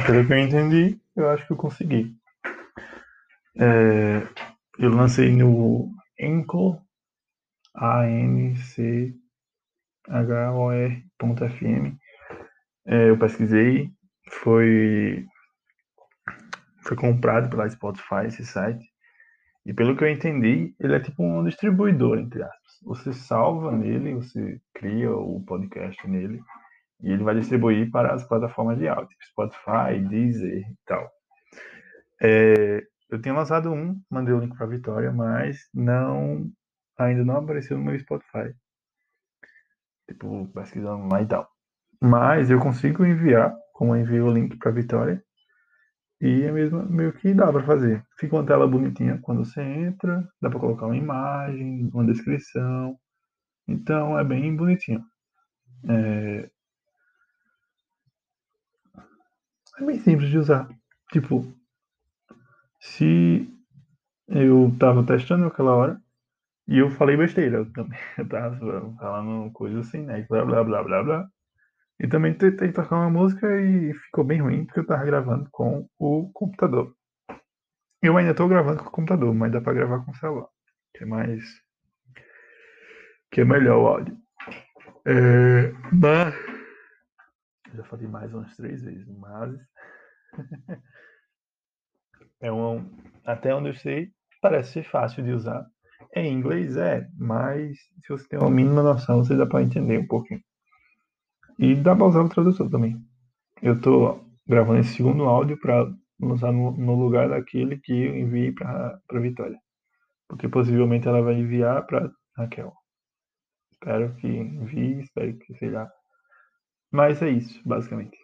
Pelo que eu entendi, eu acho que eu consegui. É, eu lancei no Anchor, A-N-C-H-O-R.fm. É, eu pesquisei, foi, foi comprado pela Spotify esse site. E pelo que eu entendi, ele é tipo um distribuidor, entre aspas. Você salva nele, você cria o podcast nele, e ele vai distribuir para as plataformas de áudio, Spotify, Deezer e tal. É, eu tinha lançado um, mandei o link para a Vitória, mas não ainda não apareceu no meu Spotify. Tipo, pesquisando lá e tal. Mas eu consigo enviar, como eu enviei o link para a Vitória, e é mesmo meio que dá para fazer. Fica uma tela bonitinha quando você entra, dá para colocar uma imagem, uma descrição. Então é bem bonitinho. É, é bem simples de usar. Tipo, se eu tava testando aquela hora e eu falei besteira, eu também tava falando coisa assim, né? Blá blá blá blá blá. E também tentei tocar uma música e ficou bem ruim porque eu tava gravando com o computador. Eu ainda tô gravando com o computador, mas dá pra gravar com o celular. Que é mais. Que é melhor o áudio. É, mas. Já falei mais umas três vezes, mas. é um. Até onde eu sei, parece ser fácil de usar. Em inglês é, mas se você tem uma mínima noção, você dá para entender um pouquinho. E dá para usar o tradutor também. Eu estou gravando esse segundo áudio para lançar no, no, lugar daquele que eu enviei para Vitória. Porque possivelmente ela vai enviar para Raquel. Espero que envie, espero que seja. Mas é isso, basicamente.